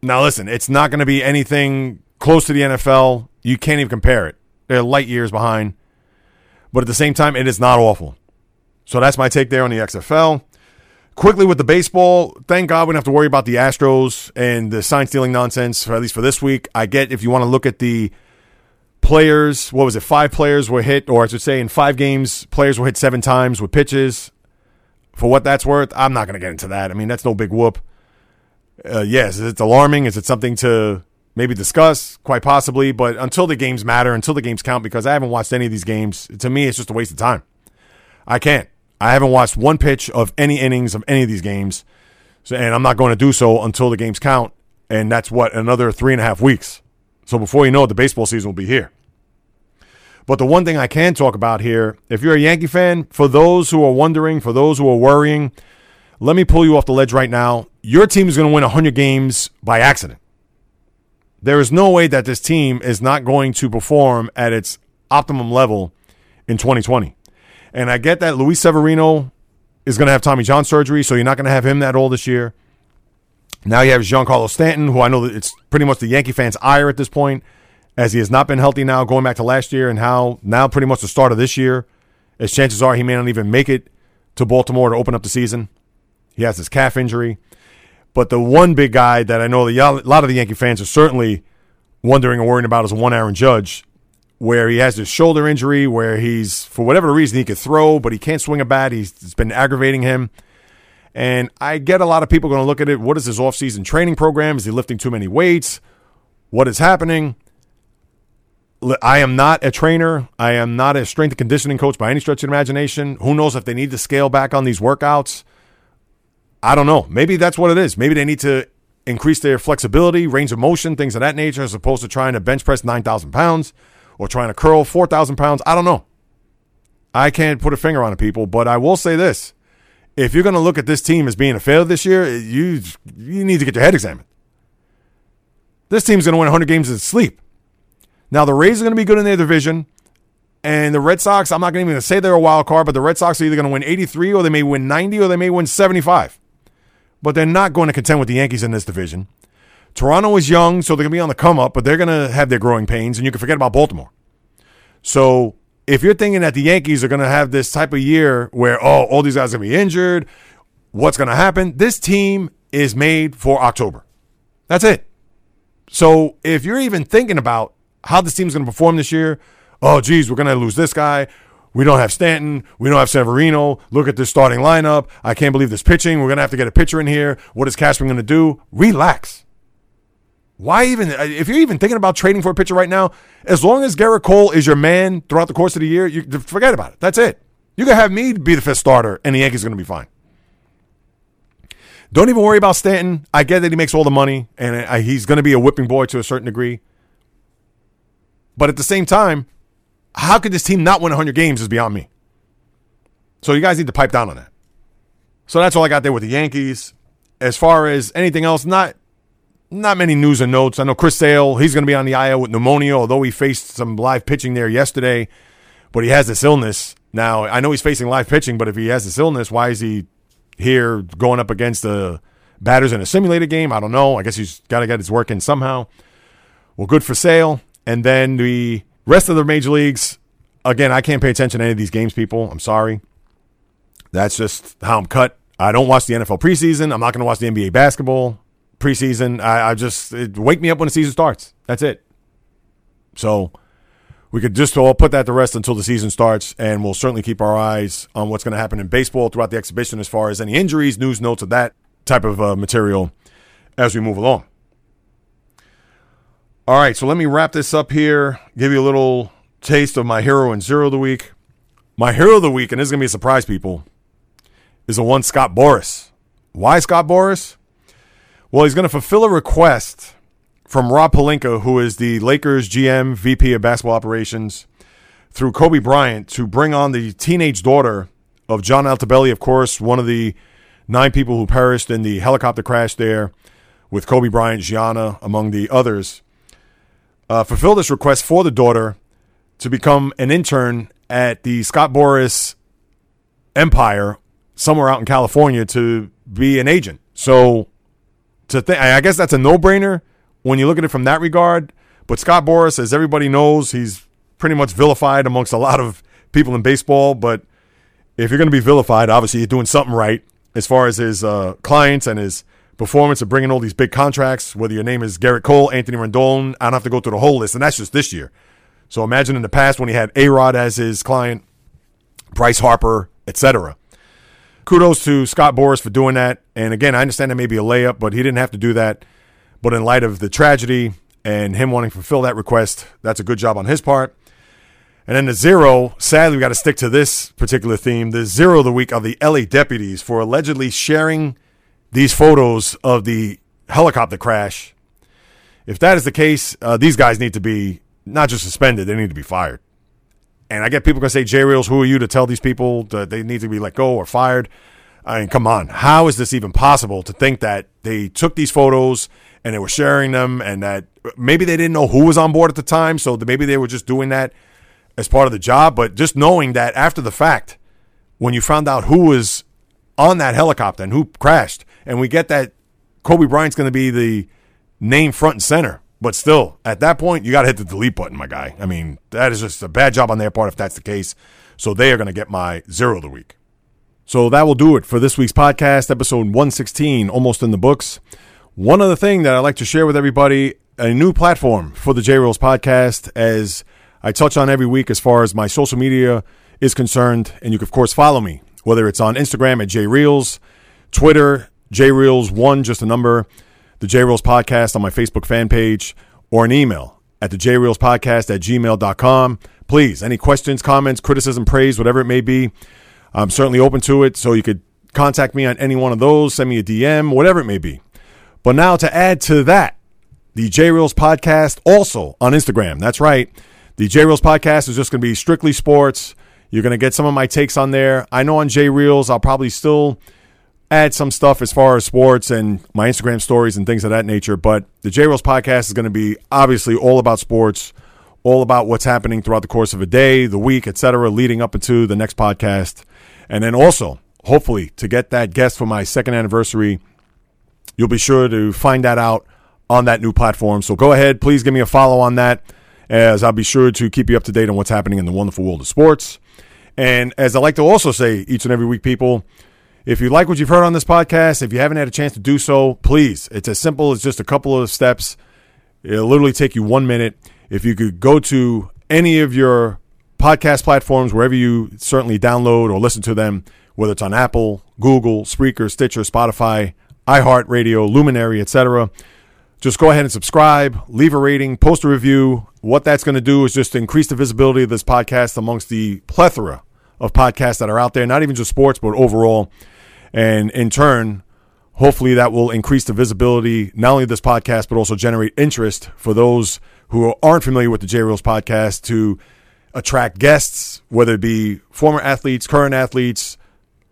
A: Now, listen, it's not going to be anything close to the NFL. You can't even compare it. They're light years behind. But at the same time, it is not awful. So that's my take there on the XFL. Quickly with the baseball, thank God we don't have to worry about the Astros and the sign stealing nonsense, at least for this week. I get if you want to look at the players, what was it, five players were hit, or I should say in five games, players were hit seven times with pitches for what that's worth, I'm not going to get into that. I mean, that's no big whoop. Uh, yes, it's alarming. Is it something to maybe discuss? Quite possibly. But until the games matter, until the games count, because I haven't watched any of these games, to me, it's just a waste of time. I can't. I haven't watched one pitch of any innings of any of these games. So, and I'm not going to do so until the games count. And that's what, another three and a half weeks. So before you know it, the baseball season will be here. But the one thing I can talk about here, if you're a Yankee fan, for those who are wondering, for those who are worrying, let me pull you off the ledge right now. Your team is going to win 100 games by accident. There is no way that this team is not going to perform at its optimum level in 2020. And I get that Luis Severino is going to have Tommy John surgery, so you're not going to have him that all this year. Now you have Giancarlo Stanton, who I know that it's pretty much the Yankee fans' ire at this point as he has not been healthy now, going back to last year and how now pretty much the start of this year, as chances are he may not even make it to Baltimore to open up the season. He has his calf injury. But the one big guy that I know the, a lot of the Yankee fans are certainly wondering and worrying about is one Aaron Judge, where he has his shoulder injury, where he's, for whatever reason, he could throw, but he can't swing a bat. He's, it's been aggravating him. And I get a lot of people going to look at it. What is his offseason training program? Is he lifting too many weights? What is happening? I am not a trainer. I am not a strength and conditioning coach by any stretch of imagination. Who knows if they need to scale back on these workouts? I don't know. Maybe that's what it is. Maybe they need to increase their flexibility, range of motion, things of that nature, as opposed to trying to bench press 9,000 pounds or trying to curl 4,000 pounds. I don't know. I can't put a finger on it, people, but I will say this. If you're going to look at this team as being a failure this year, you, you need to get your head examined. This team's going to win 100 games in sleep. Now, the Rays are going to be good in their division. And the Red Sox, I'm not going to even say they're a wild card, but the Red Sox are either going to win 83 or they may win 90 or they may win 75. But they're not going to contend with the Yankees in this division. Toronto is young, so they're going to be on the come up, but they're going to have their growing pains. And you can forget about Baltimore. So if you're thinking that the Yankees are going to have this type of year where, oh, all these guys are going to be injured, what's going to happen? This team is made for October. That's it. So if you're even thinking about how this team's going to perform this year, oh, geez, we're going to lose this guy. We don't have Stanton. We don't have Severino. Look at this starting lineup. I can't believe this pitching. We're going to have to get a pitcher in here. What is Cashman going to do? Relax. Why even, uh, if you're even thinking about trading for a pitcher right now, as long as Gerrit Cole is your man throughout the course of the year, you forget about it. That's it. You can have me be the fifth starter, and the Yankees are going to be fine. Don't even worry about Stanton. I get that he makes all the money, and uh, he's going to be a whipping boy to a certain degree. But at the same time, how could this team not win 100 games is beyond me. So you guys need to pipe down on that. So that's all I got there with the Yankees. As far as anything else, not not many news and notes. I know Chris Sale, he's going to be on the IL with pneumonia, although he faced some live pitching there yesterday, but he has this illness. Now, I know he's facing live pitching, but if he has this illness, why is he here going up against the batters in a simulated game? I don't know. I guess he's got to get his work in somehow. Well, good for Sale. And then the rest of the major leagues, again, I can't pay attention to any of these games, people. I'm sorry. That's just how I'm cut. I don't watch the NFL preseason. I'm not going to watch the NBA basketball preseason. I, I just it, wake me up when the season starts. That's it. So we could just all put that to rest until the season starts, and we'll certainly keep our eyes on what's going to happen in baseball throughout the exhibition as far as any injuries, news notes of that type of uh, material as we move along. All right, so let me wrap this up here, give you a little taste of my hero and zero of the week. My hero of the week, and this is going to be a surprise, people, is the one Scott Boras. Why Scott Boras? Well, he's going to fulfill a request from Rob Pelinka, who is the Lakers GM, VP of basketball operations, through Kobe Bryant to bring on the teenage daughter of John Altobelli, of course, one of the nine people who perished in the helicopter crash there with Kobe Bryant, Gianna, among the others. Uh, fulfill this request for the daughter to become an intern at the Scott Boras Empire somewhere out in California to be an agent. So to think, I guess that's a no brainer when you look at it from that regard. But Scott Boras, as everybody knows, he's pretty much vilified amongst a lot of people in baseball. But if you're going to be vilified, obviously you're doing something right as far as his uh, clients and his performance of bringing all these big contracts. Whether your name is Gerrit Cole, Anthony Rendon, I don't have to go through the whole list, and that's just this year. So imagine in the past when he had A Rod as his client, Bryce Harper, etc kudos to Scott Boras for doing that. And again, I understand that may be a layup, but he didn't have to do that. But in light of the tragedy and him wanting to fulfill that request, that's a good job on his part. And then the zero, sadly, we got to stick to this particular theme. The zero of the week are the LA deputies for allegedly sharing these photos of the helicopter crash. If that is the case, uh, these guys need to be not just suspended, they need to be fired. And I get people going to say, J Reels, who are you to tell these people that they need to be let go or fired? I mean, come on. How is this even possible to think that they took these photos and they were sharing them and that maybe they didn't know who was on board at the time, so maybe they were just doing that as part of the job. But just knowing that after the fact, when you found out who was on that helicopter and who crashed, and we get that Kobe Bryant's going to be the name front and center but still, at that point, you got to hit the delete button, my guy. I mean, that is just a bad job on their part if that's the case. So they are going to get my zero of the week. So that will do it for this week's podcast, episode 116, almost in the books. One other thing that I'd like to share with everybody a new platform for the J Reels podcast, as I touch on every week as far as my social media is concerned. And you can, of course, follow me, whether it's on Instagram at J Reels, Twitter, J Reels1, just a number the J Reels Podcast on my Facebook fan page or an email at the J Reels Podcast at gmail.com. Please, any questions, comments, criticism, praise, whatever it may be, I'm certainly open to it. So you could contact me on any one of those, send me a DM, whatever it may be. But now to add to that, the J Reels Podcast also on Instagram. That's right. The J Reels Podcast is just going to be strictly sports. You're going to get some of my takes on there. I know on J Reels, I'll probably still add some stuff as far as sports and my Instagram stories and things of that nature. But the J Reels podcast is going to be obviously all about sports, all about what's happening throughout the course of a day, the week, etc., leading up into the next podcast. And then also, hopefully, to get that guest for my second anniversary, you'll be sure to find that out on that new platform. So go ahead, please give me a follow on that. as I'll be sure to keep you up to date on what's happening in the wonderful world of sports. And as I like to also say each and every week, people, if you like what you've heard on this podcast, if you haven't had a chance to do so, please, it's as simple as just a couple of steps. It'll literally take you one minute. If you could go to any of your podcast platforms, wherever you certainly download or listen to them, whether it's on Apple, Google, Spreaker, Stitcher, Spotify, iHeartRadio, Luminary, etc. Just go ahead and subscribe, leave a rating, post a review. What that's going to do is just increase the visibility of this podcast amongst the plethora of podcasts that are out there, not even just sports, but overall. And in turn, hopefully that will increase the visibility, not only of this podcast, but also generate interest for those who aren't familiar with the J Reels podcast to attract guests, whether it be former athletes, current athletes,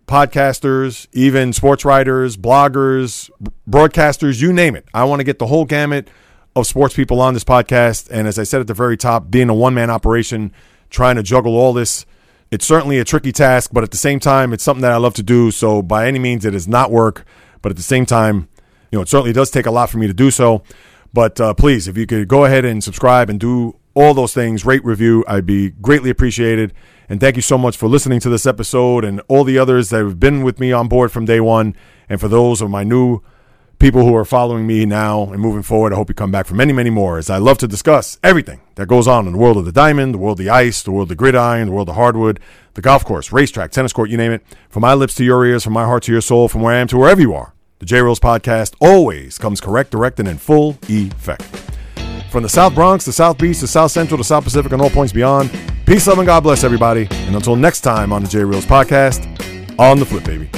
A: podcasters, even sports writers, bloggers, broadcasters, you name it. I want to get the whole gamut of sports people on this podcast. And as I said at the very top, being a one man operation, trying to juggle all this, it's certainly a tricky task, but at the same time, it's something that I love to do. So by any means, it is not work, but at the same time, you know, it certainly does take a lot for me to do so. But uh, please, if you could go ahead and subscribe and do all those things, rate, review, I'd be greatly appreciated. And thank you so much for listening to this episode and all the others that have been with me on board from day one. And for those of my new people who are following me now and moving forward, I hope you come back for many, many more as I love to discuss everything that goes on in the world of the diamond, the world of the ice, the world of the gridiron, the world of hardwood, the golf course, racetrack, tennis court, you name it. From my lips to your ears, from my heart to your soul, from where I am to wherever you are. The J Reels podcast always comes correct, direct, and in full effect. From the South Bronx, the South Beach, the South Central, the South Pacific, and all points beyond, peace, love, and God bless everybody. And until next time on the J Reels podcast, on the flip, baby.